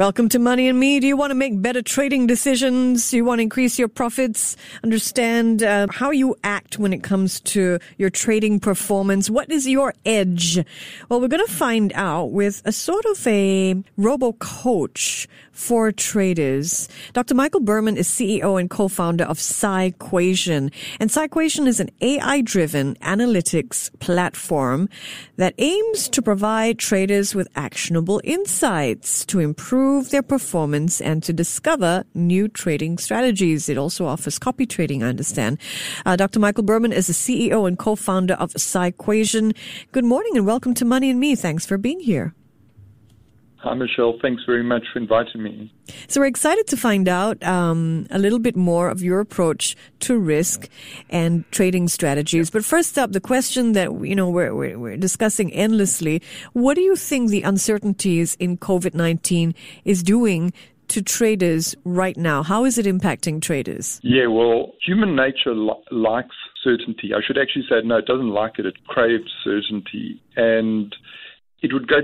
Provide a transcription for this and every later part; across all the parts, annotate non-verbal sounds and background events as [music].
Welcome to Money and Me. Do you want to make better trading decisions? Do you want to increase your profits? Understand uh, how you act when it comes to your trading performance? What is your edge? Well, we're going to find out with a sort of a robo coach for traders. Dr. Michael Berman is CEO and co-founder of Psyquation. And Psyquation is an AI-driven analytics platform that aims to provide traders with actionable insights to improve their performance and to discover new trading strategies. It also offers copy trading, I understand. Uh, Dr. Michael Berman is the CEO and co-founder of Psyquation. Good morning and welcome to Money and Me. Thanks for being here. Hi, Michelle. Thanks very much for inviting me. So we're excited to find out um, a little bit more of your approach to risk and trading strategies. But first up, the question that you know we're, we're, we're discussing endlessly: What do you think the uncertainties in COVID nineteen is doing to traders right now? How is it impacting traders? Yeah, well, human nature li- likes certainty. I should actually say no, it doesn't like it. It craves certainty, and it would go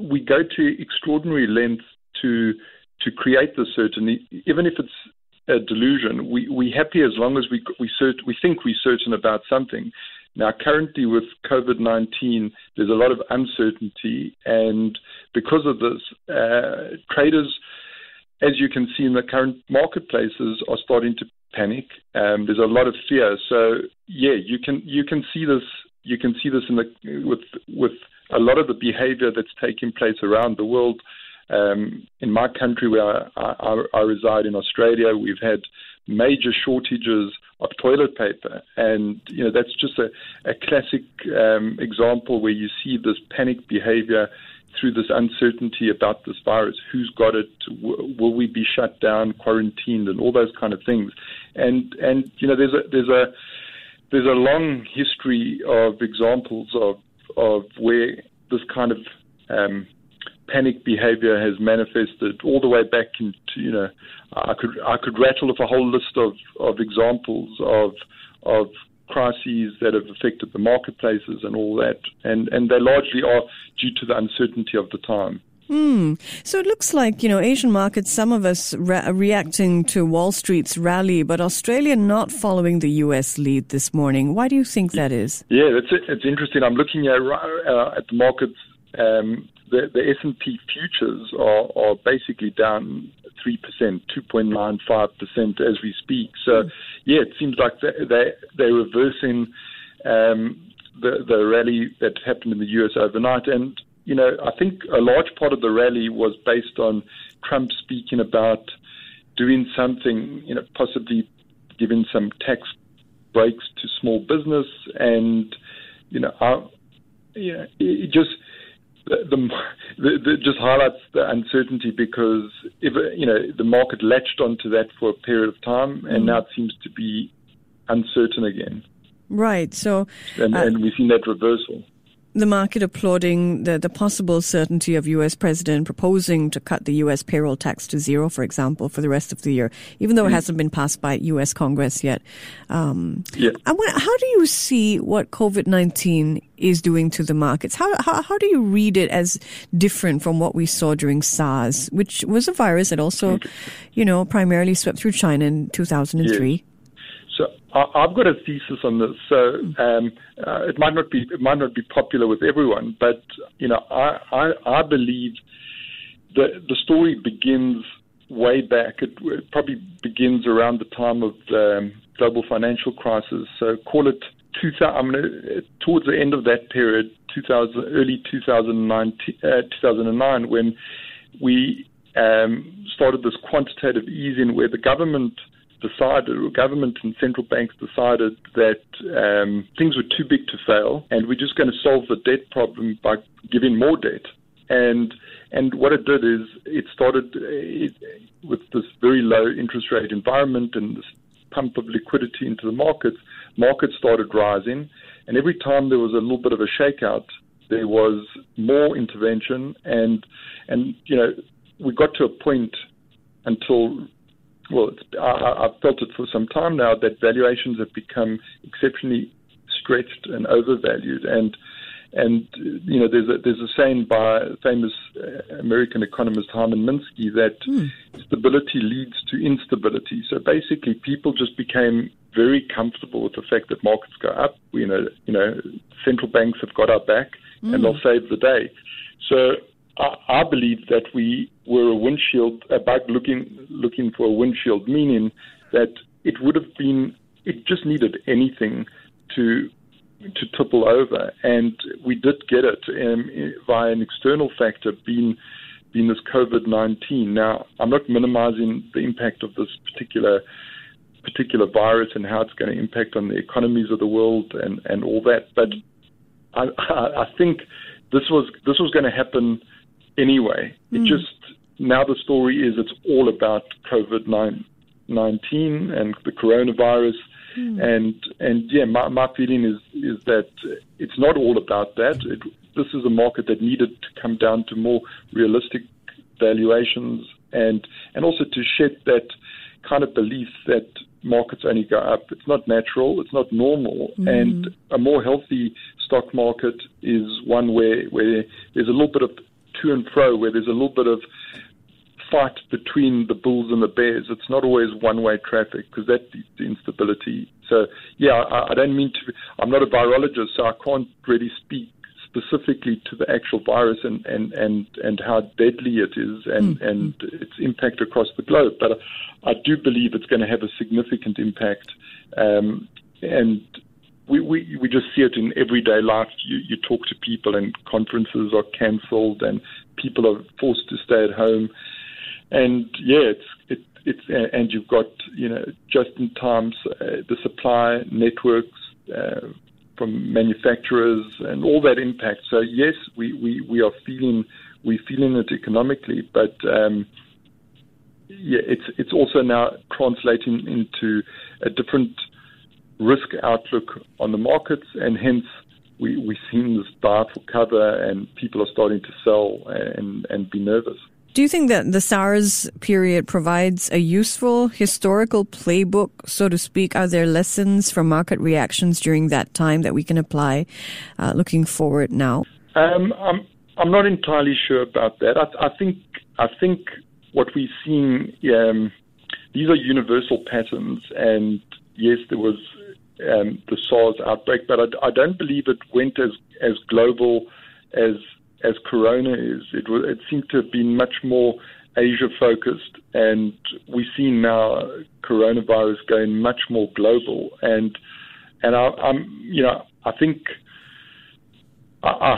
we go to extraordinary lengths to to create the certainty, even if it's a delusion. We we happy as long as we we cert, we think we're certain about something. Now, currently with COVID nineteen, there's a lot of uncertainty, and because of this, uh, traders, as you can see in the current marketplaces, are starting to panic. Um, there's a lot of fear. So yeah, you can you can see this you can see this in the with with a lot of the behavior that's taking place around the world. Um, in my country, where I, I, I, reside in Australia, we've had major shortages of toilet paper, and you know that's just a, a classic um, example where you see this panic behavior through this uncertainty about this virus. Who's got it? W- will we be shut down, quarantined, and all those kind of things? And and you know there's a there's a there's a long history of examples of of where this kind of um, panic behavior has manifested all the way back into you know I could I could rattle off a whole list of, of examples of of crises that have affected the marketplaces and all that and and they largely are due to the uncertainty of the time. Hmm. So it looks like, you know, Asian markets, some of us re- reacting to Wall Street's rally, but Australia not following the U.S. lead this morning. Why do you think that is? Yeah, it's, it's interesting. I'm looking at, uh, at the markets. Um, the, the S&P futures are, are basically down 3%, 2.95% as we speak. So, yeah, it seems like they, they, they're reversing um, the, the rally that happened in the US overnight. And you know, I think a large part of the rally was based on Trump speaking about doing something, you know, possibly giving some tax breaks to small business, and you know, I, you know, it just the, the, the, just highlights the uncertainty because if you know the market latched onto that for a period of time, and mm. now it seems to be uncertain again. Right. So, and, uh, and we've seen that reversal the market applauding the, the possible certainty of U.S. president proposing to cut the U.S. payroll tax to zero, for example, for the rest of the year, even though mm. it hasn't been passed by U.S. Congress yet. Um, yeah. Want, how do you see what COVID-19 is doing to the markets? How, how, how do you read it as different from what we saw during SARS, which was a virus that also, you know, primarily swept through China in 2003? Yeah. I've got a thesis on this. So um, uh, it might not be it might not be popular with everyone, but you know I I, I believe the the story begins way back. It, it probably begins around the time of the um, global financial crisis. So call it 2000, I mean, towards the end of that period, 2000, early 2009, uh, 2009, when we um, started this quantitative easing, where the government decided, government and central banks decided that um, things were too big to fail, and we're just going to solve the debt problem by giving more debt. And and what it did is it started it, with this very low interest rate environment and this pump of liquidity into the markets. Markets started rising, and every time there was a little bit of a shakeout, there was more intervention, and and you know we got to a point until well, I, I've felt it for some time now that valuations have become exceptionally stretched and overvalued, and and you know there's a there's a saying by famous uh, American economist Hyman Minsky that mm. stability leads to instability. So basically, people just became very comfortable with the fact that markets go up. You know, you know, central banks have got our back, mm. and they'll save the day. So I, I believe that we were a windshield, a bug looking looking for a windshield, meaning that it would have been, it just needed anything to to topple over, and we did get it um, via an external factor, being being this COVID nineteen. Now, I'm not minimising the impact of this particular particular virus and how it's going to impact on the economies of the world and, and all that, but I, I think this was this was going to happen anyway. It mm. just now the story is it's all about COVID nineteen and the coronavirus, mm. and and yeah, my, my feeling is is that it's not all about that. It, this is a market that needed to come down to more realistic valuations and and also to shed that kind of belief that markets only go up. It's not natural. It's not normal. Mm. And a more healthy stock market is one where where there's a little bit of to and fro, where there's a little bit of fight between the bulls and the bears. It's not always one-way traffic because that leads to instability. So, yeah, I, I don't mean to. I'm not a virologist, so I can't really speak specifically to the actual virus and, and, and, and how deadly it is and, mm. and its impact across the globe. But I do believe it's going to have a significant impact. Um, and we, we, we just see it in everyday life. You, you talk to people, and conferences are cancelled, and people are forced to stay at home. And yeah, it's it, it's and you've got you know just in times uh, the supply networks uh, from manufacturers and all that impact. So yes, we, we, we are feeling we're feeling it economically, but um, yeah, it's it's also now translating into a different risk outlook on the markets, and hence we, we've seen this dive for cover, and people are starting to sell and, and be nervous. Do you think that the SARS period provides a useful historical playbook, so to speak? Are there lessons from market reactions during that time that we can apply uh, looking forward now? Um, I'm, I'm not entirely sure about that. I, I think I think what we've seen, um, these are universal patterns, and yes, there was um, the SARS outbreak, but I, I, don't believe it went as as global as as Corona is. It it seemed to have been much more Asia focused, and we see now coronavirus going much more global. And and I, am you know I think I, I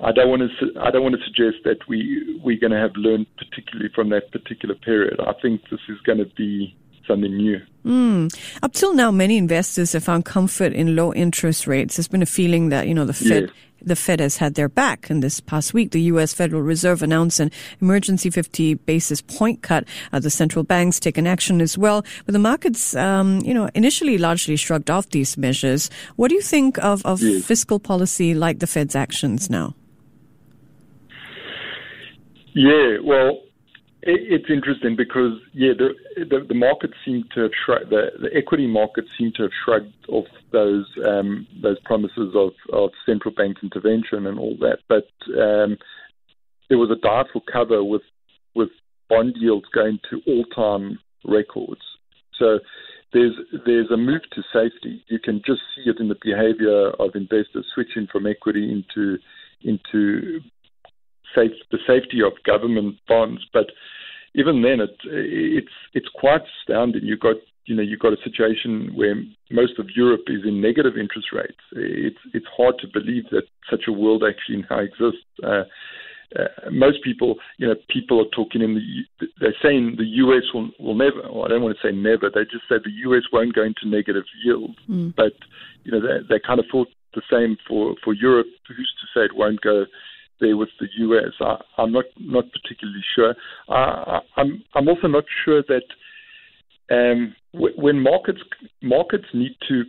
I don't want to. I don't want to suggest that we we're going to have learned particularly from that particular period. I think this is going to be something new. Mm. Up till now, many investors have found comfort in low interest rates. There's been a feeling that you know the Fed. Yes. The Fed has had their back. And this past week, the U.S. Federal Reserve announced an emergency 50 basis point cut. Uh, the central banks taken action as well. But the markets, um, you know, initially largely shrugged off these measures. What do you think of, of yes. fiscal policy like the Fed's actions now? Yeah, well, it's interesting because yeah, the the, the markets seem to have shrugged the, the equity markets seem to have shrugged off those um, those promises of, of central bank intervention and all that, but um, there was a dive for cover with with bond yields going to all time records. So there's there's a move to safety. You can just see it in the behavior of investors switching from equity into into safe, the safety of government bonds. But even then, it, it's it's quite astounding. You've got you know you've got a situation where most of Europe is in negative interest rates. It's it's hard to believe that such a world actually now exists. Uh, uh, most people, you know, people are talking in the, they're saying the U.S. will, will never, well, I don't want to say never, they just say the U.S. won't go into negative yield. Mm. But, you know, they, they kind of thought the same for, for Europe. Who's to say it won't go there with the US. I, am not not particularly sure. I, I'm I'm also not sure that um, w- when markets markets need to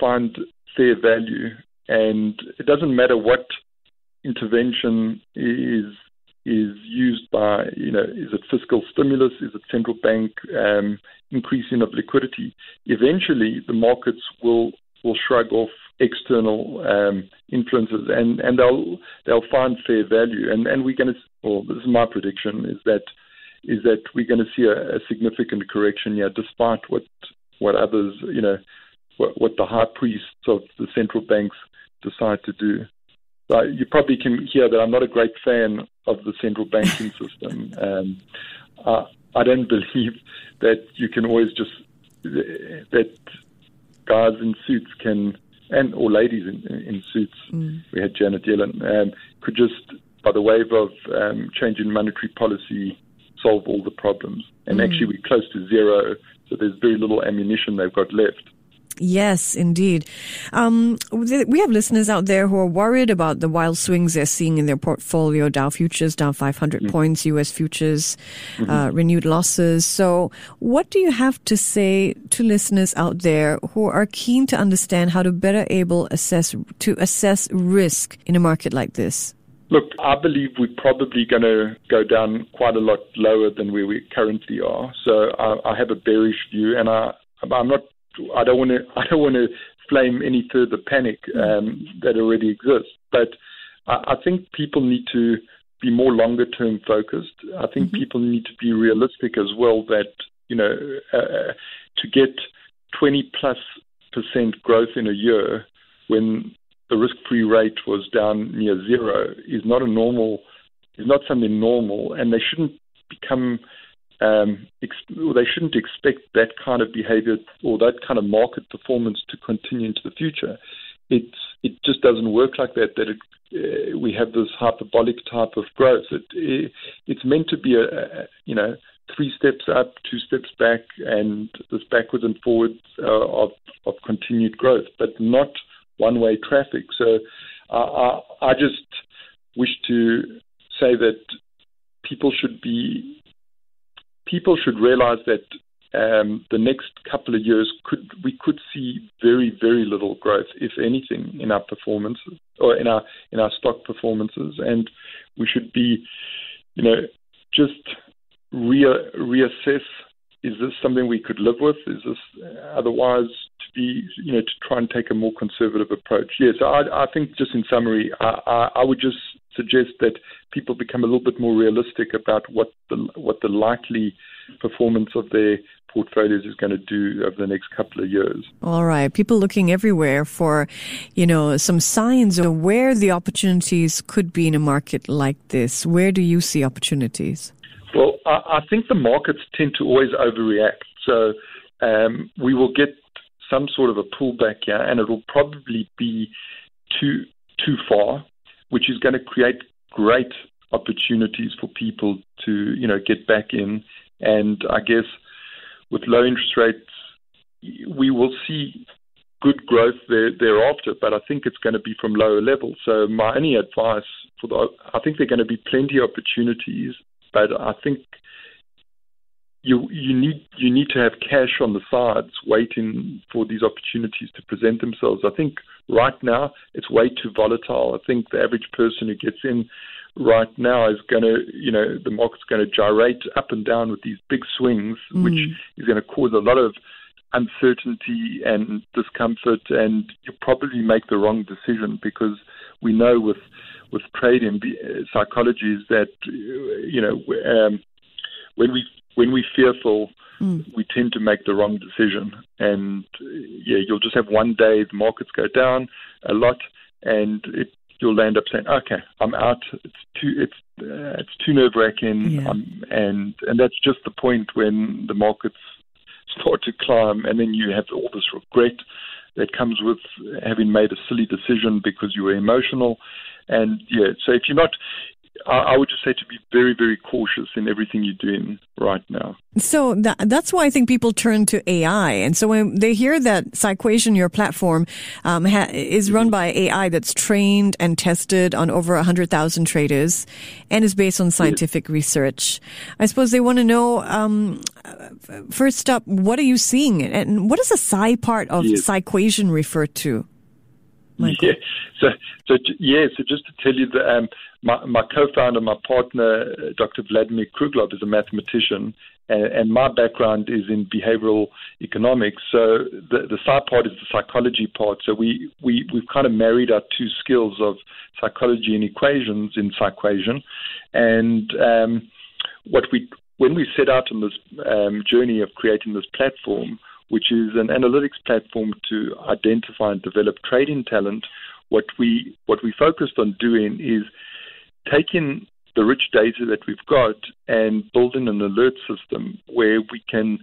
find fair value, and it doesn't matter what intervention is is used by, you know, is it fiscal stimulus? Is it central bank um, increasing of liquidity? Eventually, the markets will will shrug off external um, influences and, and they'll they'll find fair value. And and we're going to, well, this is my prediction, is that is that we're going to see a, a significant correction here, despite what what others, you know, what, what the high priests of the central banks decide to do. So you probably can hear that I'm not a great fan of the central banking [laughs] system. Um, I don't [laughs] believe that you can always just that guys in suits can and or ladies in, in suits. Mm. We had Janet Yellen um, could just by the wave of um, changing monetary policy solve all the problems. And mm. actually, we're close to zero, so there's very little ammunition they've got left. Yes, indeed. Um, we have listeners out there who are worried about the wild swings they're seeing in their portfolio. Dow futures down 500 mm-hmm. points, U.S. futures mm-hmm. uh, renewed losses. So, what do you have to say to listeners out there who are keen to understand how to better able assess to assess risk in a market like this? Look, I believe we're probably going to go down quite a lot lower than where we currently are. So I, I have a bearish view, and I, I'm not. I don't want to. [laughs] I don't want to flame any further panic um, that already exists. But I, I think people need to be more longer term focused. I think mm-hmm. people need to be realistic as well. That you know, uh, uh to get 20 plus percent growth in a year when the risk-free rate was down near zero is not a normal, is not something normal, and they shouldn't become, um, ex- they shouldn't expect that kind of behavior or that kind of market performance to continue into the future. It's it just doesn't work like that. That it, uh, we have this hyperbolic type of growth. It, it it's meant to be a, a you know three steps up, two steps back, and this backwards and forwards uh, of of continued growth, but not one way traffic. So uh, I, I just wish to say that people should be people should realize that um, the next couple of years could we could see very very little growth, if anything, in our performances or in our in our stock performances, and we should be, you know, just re- reassess. Is this something we could live with? Is this otherwise to be, you know, to try and take a more conservative approach. Yes, I, I think just in summary, I, I, I would just suggest that people become a little bit more realistic about what the what the likely performance of their portfolios is going to do over the next couple of years. All right. People looking everywhere for, you know, some signs of where the opportunities could be in a market like this. Where do you see opportunities? Well, I, I think the markets tend to always overreact. So um, we will get some sort of a pullback here, and it will probably be too too far, which is going to create great opportunities for people to you know get back in. And I guess with low interest rates, we will see good growth there, thereafter, but I think it's going to be from lower levels. So my only advice for the, I think there are going to be plenty of opportunities, but I think you you need you need to have cash on the sides waiting for these opportunities to present themselves. I think right now it's way too volatile. I think the average person who gets in right now is going to you know the market's going to gyrate up and down with these big swings, mm. which is going to cause a lot of uncertainty and discomfort, and you probably make the wrong decision because we know with with trading psychology is that you know um, when we when we're fearful, mm. we tend to make the wrong decision. And yeah, you'll just have one day the markets go down a lot, and it, you'll end up saying, "Okay, I'm out. It's too it's uh, it's too nerve wracking." Yeah. Um, and and that's just the point when the markets start to climb, and then you have all this regret that comes with having made a silly decision because you were emotional. And yeah, so if you're not I would just say to be very, very cautious in everything you're doing right now. So that, that's why I think people turn to AI. And so when they hear that Psyquation, your platform, um, ha- is run by AI that's trained and tested on over 100,000 traders and is based on scientific yes. research, I suppose they want to know, um, first up, what are you seeing? And what does the Psy part of yes. Psyquation refer to? Michael? Yeah. So, so yeah. So just to tell you that um, my, my co-founder, my partner, uh, Dr. Vladimir Kruglov, is a mathematician, and, and, my background is in behavioral economics. So the the side part is the psychology part. So we we we've kind of married our two skills of psychology and equations in Psyquation, and um, what we when we set out on this um, journey of creating this platform, which is an analytics platform to identify and develop trading talent, what we what we focused on doing is taking the rich data that we've got and building an alert system where we can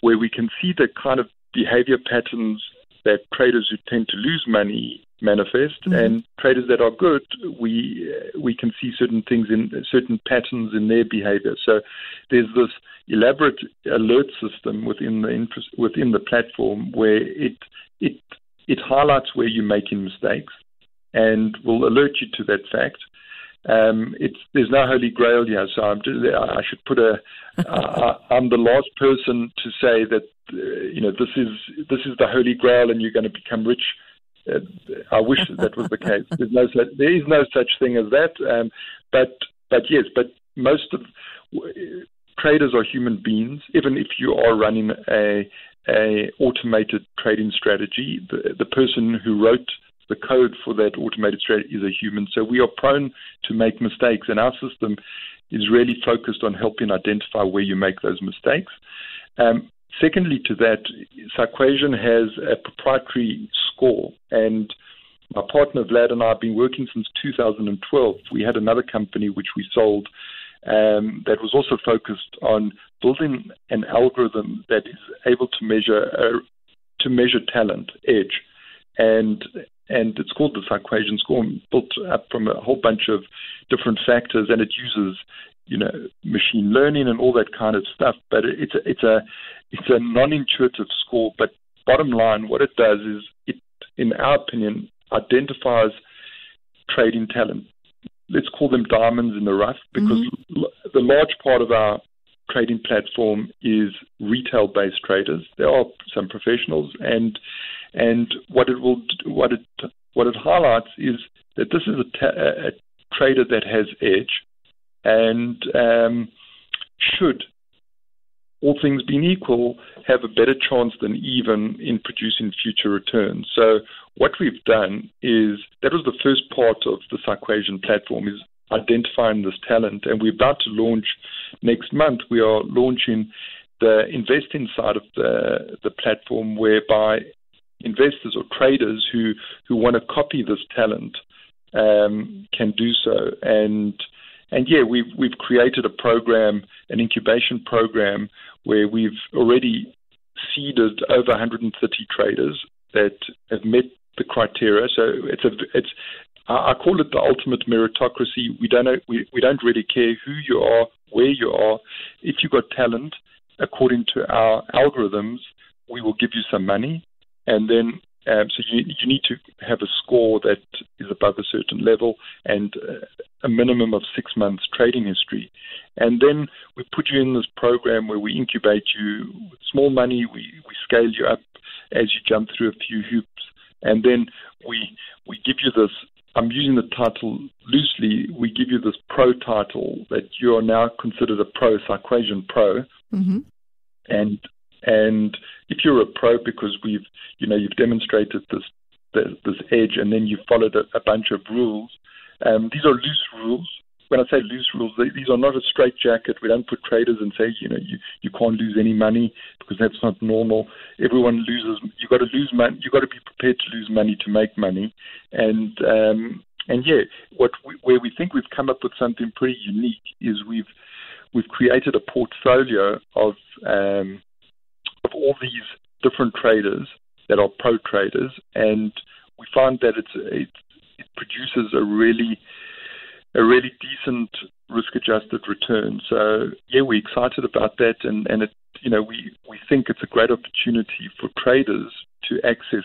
where we can see the kind of behavior patterns that traders who tend to lose money manifest, mm-hmm. and traders that are good, we we can see certain things in certain patterns in their behavior. So there's this elaborate alert system within the within the platform where it it it highlights where you're making mistakes and will alert you to that fact. Um, it's there's no holy grail here, so I'm, I should put a. am the last person to say that uh, you know this is this is the holy grail and you're going to become rich uh, I wish that was the case. [laughs] There's no such, there is no such thing as that. Um, but but yes, but most of traders are human beings. Even if you are running a a automated trading strategy, the, the person who wrote the code for that automated strategy is a human. So we are prone to make mistakes, and our system is really focused on helping identify where you make those mistakes. Um, Secondly, to that, Psyquation has a proprietary score, and my partner Vlad and I have been working since 2012. We had another company which we sold um, that was also focused on building an algorithm that is able to measure uh, to measure talent edge, and and it's called the Psyquation score, built up from a whole bunch of different factors, and it uses you know machine learning and all that kind of stuff. But it's a, it's a it's a non-intuitive score. But bottom line, what it does is it, in our opinion, identifies trading talent. Let's call them diamonds in the rough because mm-hmm. the large part of our trading platform is retail-based traders. There are some professionals, and and what it will what it what it highlights is that this is a, ta- a trader that has edge and um, should, all things being equal, have a better chance than even in producing future returns. So what we've done is that was the first part of the Psyquation platform is identifying this talent, and we're about to launch next month. We are launching the investing side of the the platform, whereby investors or traders who who want to copy this talent um, can do so, and and yeah, we've we've created a program, an incubation program, where we've already seeded over 130 traders that have met the criteria. So it's a it's I call it the ultimate meritocracy. We don't we, we don't really care who you are, where you are. If you've got talent, according to our algorithms, we will give you some money, and then um, so you, you need to have a score that is above a certain level and uh, a minimum of six months trading history. And then we put you in this program where we incubate you with small money. We, we scale you up as you jump through a few hoops. And then we, we give you this, I'm using the title loosely, we give you this pro title that you are now considered a pro, Psyquation Pro. Mm-hmm. And and if you're a pro because we've, you know, you've demonstrated this this edge, and then you followed a, a bunch of rules. Um, these are loose rules. When I say loose rules, they, these are not a straight jacket. We don't put traders and say, you know, you, you can't lose any money because that's not normal. Everyone loses. You've got to lose money. You've got to be prepared to lose money to make money. And um, and yeah, what we, where we think we've come up with something pretty unique is we've we've created a portfolio of um, all these different traders that are pro traders, and we find that it's, it, it produces a really a really decent risk adjusted return. So yeah, we're excited about that, and and it you know we we think it's a great opportunity for traders to access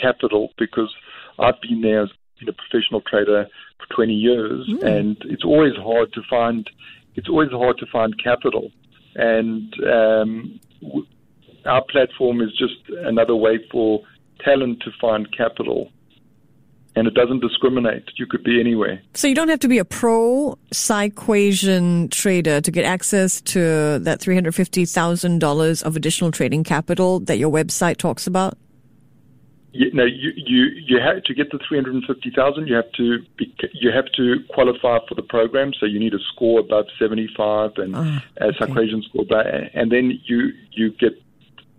capital because I've been there as been a professional trader for 20 years, mm. and it's always hard to find it's always hard to find capital, and um, our platform is just another way for talent to find capital. and it doesn't discriminate. You could be anywhere. So you don't have to be a pro Psyquation trader to get access to that $350,000 of additional trading capital that your website talks about? You, no, you, you, you have to get the 350,000. You have to be, you have to qualify for the program. So you need a score above 75 and oh, okay. a score, and then you you get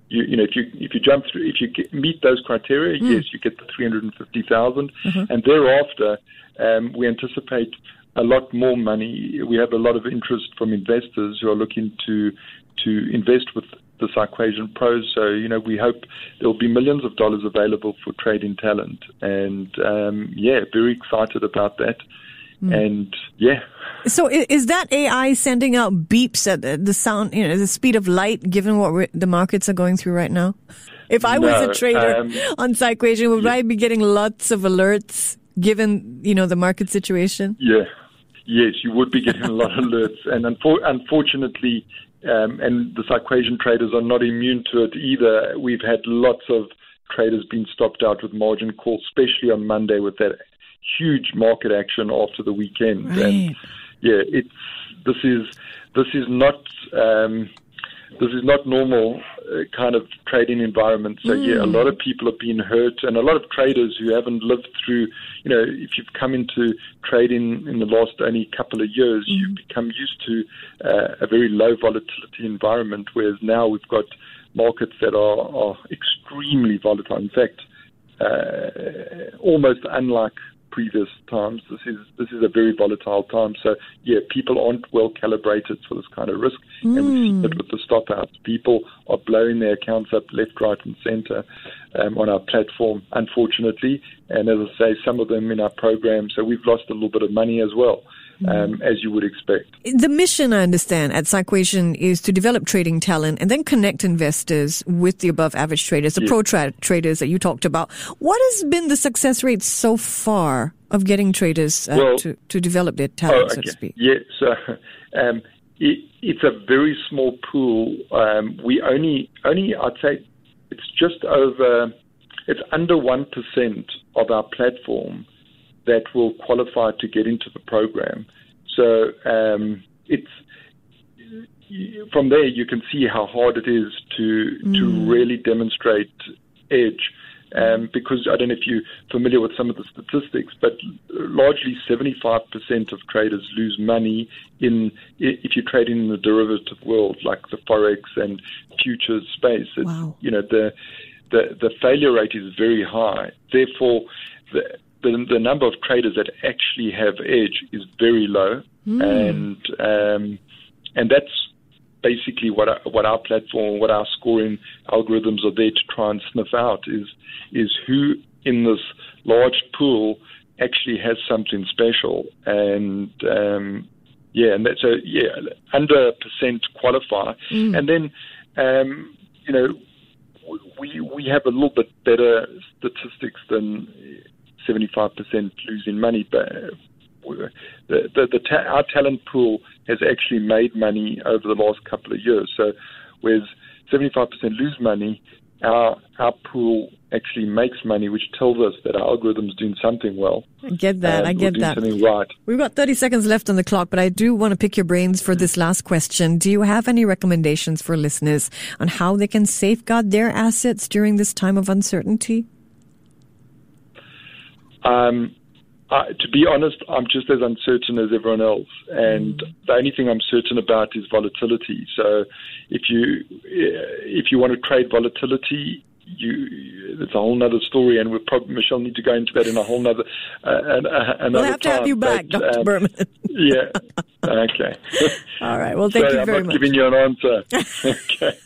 you, you know, if you if you jump through, if you get, meet those criteria, mm. yes, you get the three hundred and fifty thousand, mm-hmm. and thereafter, um, we anticipate a lot more money. We have a lot of interest from investors who are looking to to invest with the Psyquation Pros. So you know, we hope there will be millions of dollars available for trading talent, and um, yeah, very excited about that. Mm. And yeah. So is that AI sending out beeps at the sound, you know, the speed of light, given what the markets are going through right now? If I was a trader um, on Psyquation, would yeah. I be getting lots of alerts given, you know, the market situation? Yeah. Yes, you would be getting a lot of alerts. And unfor- unfortunately, um, and the Psyquation traders are not immune to it either. We've had lots of traders being stopped out with margin calls, especially on Monday with that huge market action after the weekend. Right. And yeah, it's this is this is not um, this is not normal uh, kind of trading environment. So mm. yeah, a mm. lot of people have been hurt, and a lot of traders who haven't lived through. You know, if you've come into trading in the last only couple of years, mm. you've become used to uh, a very low volatility environment. Whereas now we've got markets that are, are extremely volatile. In fact, uh, almost unlike previous times. This is this is a very volatile time. So yeah, people aren't well calibrated for this kind of risk, mm. and we see it with the stop outs. People are blowing their accounts up left, right, and centre um, on our platform, unfortunately. And as I say, some of them in our program. So we've lost a little bit of money as well um, as you would expect. The mission, I understand, at Psyquation is to develop trading talent and then connect investors with the above average traders, the yes. pro tra- traders that you talked about. What has been the success rate so far of getting traders uh, well, to, to develop their talent, oh, okay. so to speak? Yes, [laughs] um, it, it's a very small pool. Um, we only, only, I'd say, it's just over, it's under 1% of our platform that will qualify to get into the program. So um, it's from there you can see how hard it is to mm. to really demonstrate edge. Um, because I don't know if you're familiar with some of the statistics, but largely 75% of traders lose money in if you're trading in the derivative world, like the forex and futures space. It's, wow. You know the the the failure rate is very high. Therefore, the, the, the number of traders that actually have edge is very low, mm. and um, and that's basically what our, what our platform, what our scoring algorithms are there to try and sniff out is is who in this large pool actually has something special, and um, yeah, and that's a yeah under percent qualify, mm. and then um, you know we we have a little bit better statistics than 75% losing money, but uh, the, the, the ta- our talent pool has actually made money over the last couple of years. So, whereas 75% lose money, our our pool actually makes money, which tells us that our algorithm is doing something well. I get that. I get that. Something right. We've got 30 seconds left on the clock, but I do want to pick your brains for this last question. Do you have any recommendations for listeners on how they can safeguard their assets during this time of uncertainty? Um, uh, to be honest, I'm just as uncertain as everyone else, and mm. the only thing I'm certain about is volatility. So, if you if you want to trade volatility, you it's a whole other story, and we probably Michelle need to go into that in a whole other uh, another We'll have to have you back, but, Dr. Um, Berman. yeah. Okay. [laughs] All right. Well, thank Sorry, you very much. I'm not much. giving you an answer. [laughs] okay.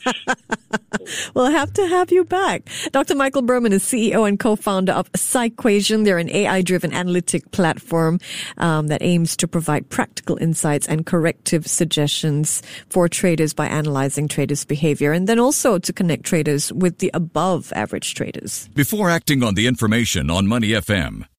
[laughs] we'll have to have you back. Dr. Michael Berman is CEO and co-founder of Psyquation. They're an AI-driven analytic platform um, that aims to provide practical insights and corrective suggestions for traders by analyzing traders' behavior, and then also to connect traders with the above average traders. Before acting on the information on Money FM,